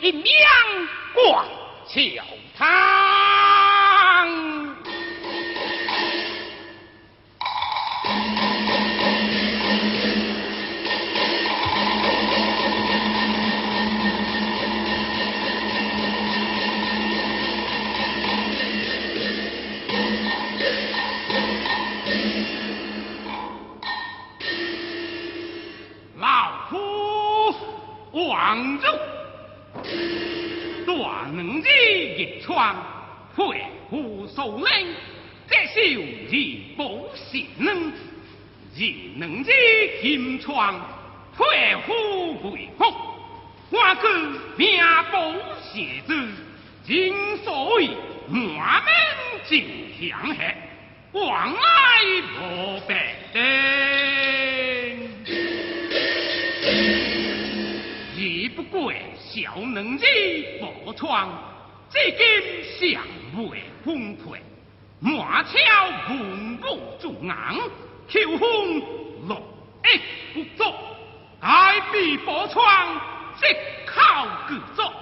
你一面挂桥虎首领，这秀日不行能，日能之金窗，会虎为福，我个命不写字，今所谓满门尽强下，往来无白登。不过小能子破窗，至今尚未崩溃。马超文武重硬，秋风落叶不足。大壁破窗，即靠巨作。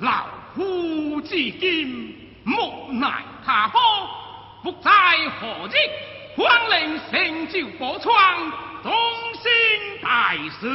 老夫至今无奈他何，不在何日方能成就破窗，终身大事。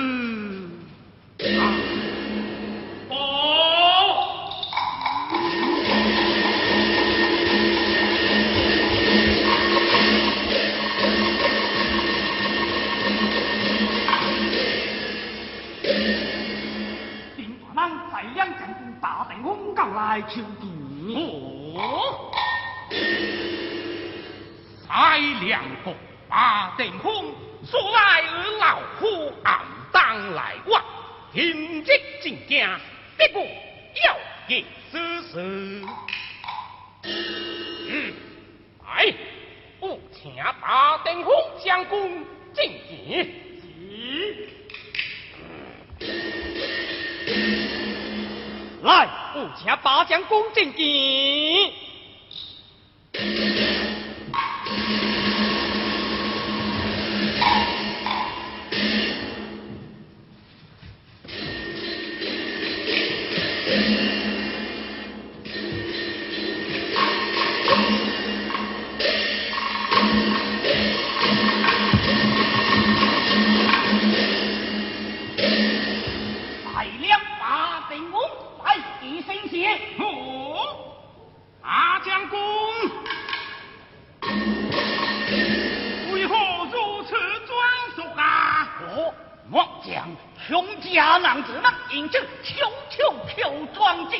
来，我请八将公正见。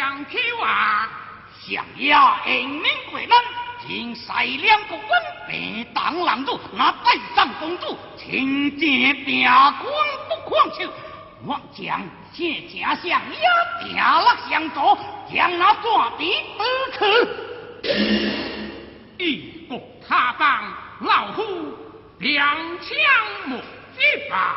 想去玩，想要英明过人，天赛两国军平东狼主，那北上公主，请庭平官不狂笑，我将写真相，也定了相助，将那作弊而去，一国他上老虎，两枪莫惧怕。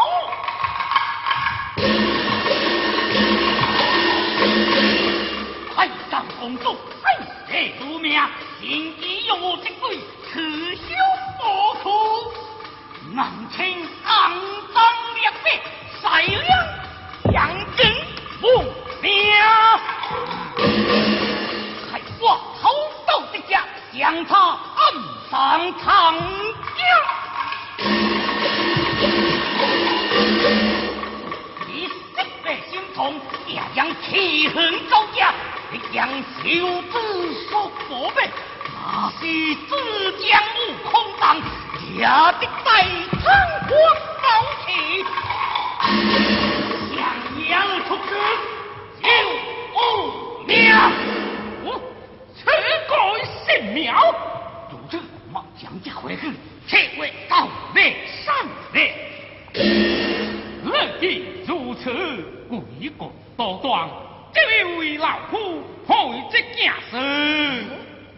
公主，生死如命，心机用我这鬼，可笑不可。难听肮脏劣质，善良养真无命。还我偷盗的家，将他暗上长江。你识别心痛，也将气恨高家，你将修子所破败，那是自将悟空当，也的在苍光高起，想要出子就无命。此改神庙，如此，莫将家回去，切为告灭善灭。日既如此，贵国多端，这位老夫为这件事，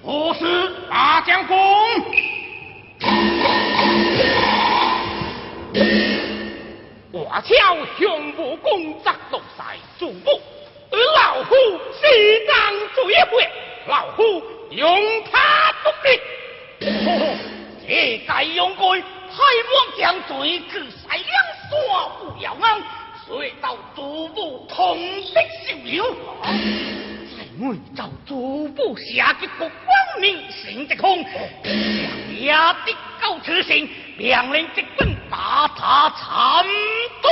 何事？大将军。我叫胸部公明神的空，想压的高车行，两人直奔大他惨夺。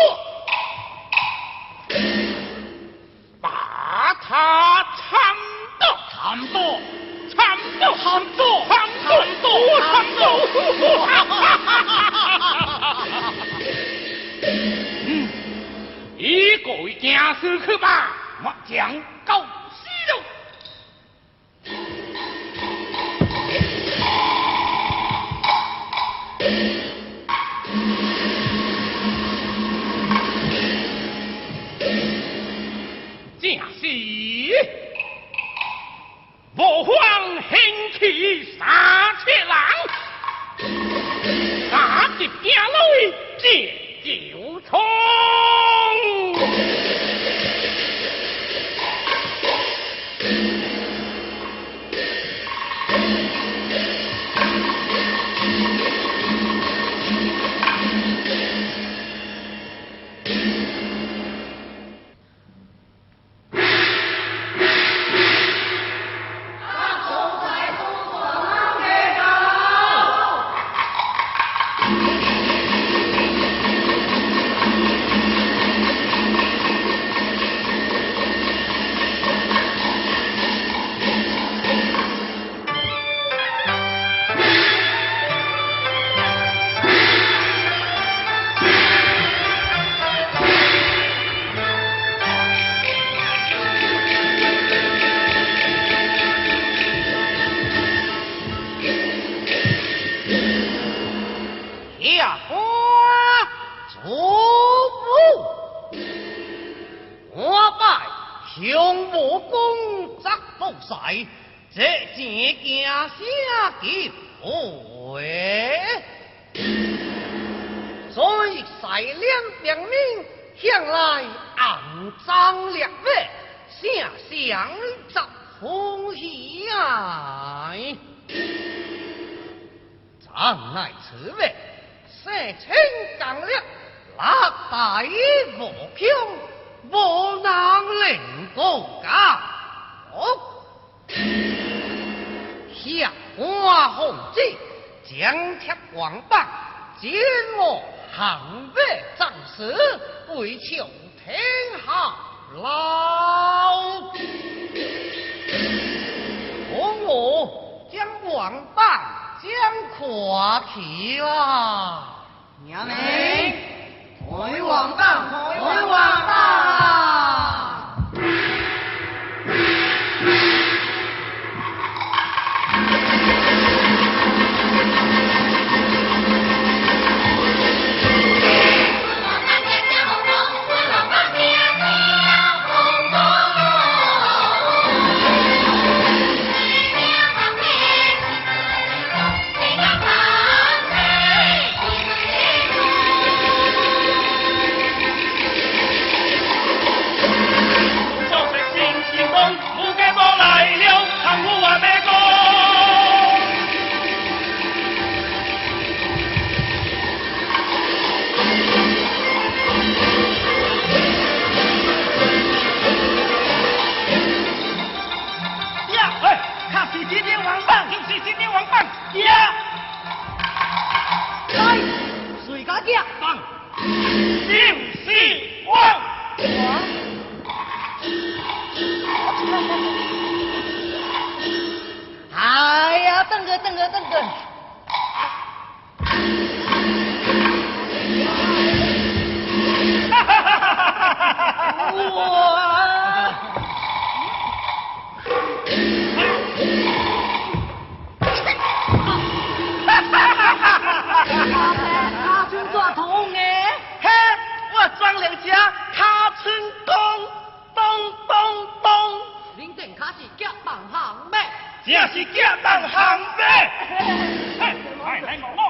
把他参斗，惨夺，参斗，惨夺，参斗，参斗，嗯，一个件事去吧，我将告咱乃此位，色情刚烈，落大无凭，无能令国家。哦，下官奉旨，将贴王榜，见我行为仗势，为求天下老。同我将王榜将垮起啦！娘们，回王棒，回王棒。谁家家？棒，就是王。哎呀，等个等个等个。哇！是脚棒行咩？这是假当行呗。哎，来来我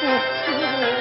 不 감.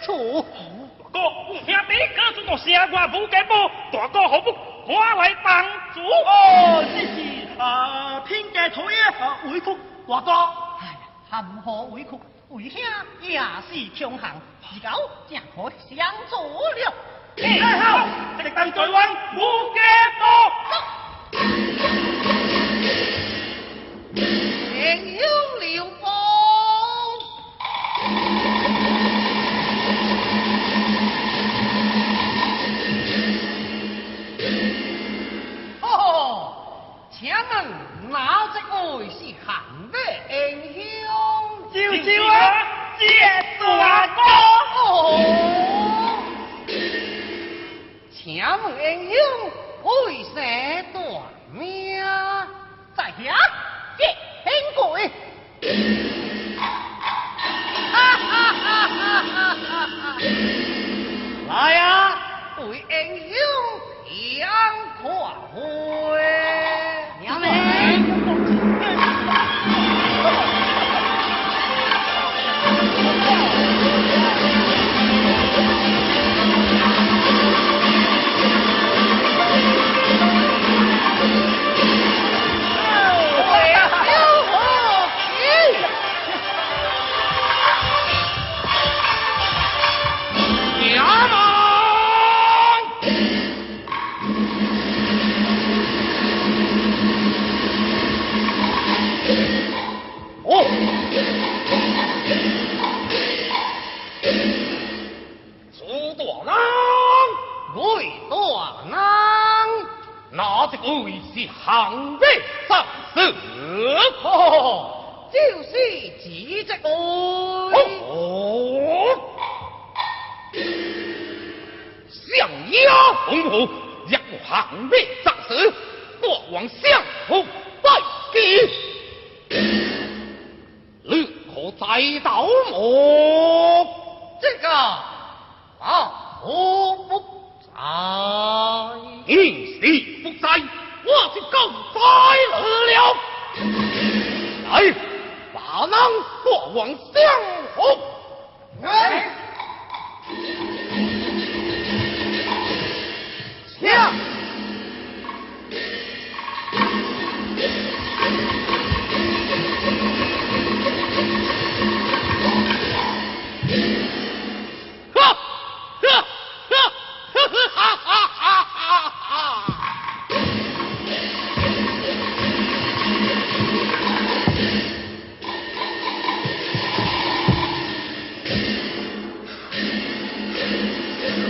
大哥，有兄弟告诉我写我无解报，大哥何不我来帮助？哦，这是啊，天家土爷啊，委屈大哥。哎呀，含何委屈？为兄也是同行，自家正可相助了。好，这个当台湾无解报。朋。请问哪一位是汉的英雄？就是我，这大哥，请问英雄。那就更该死了。来把那国王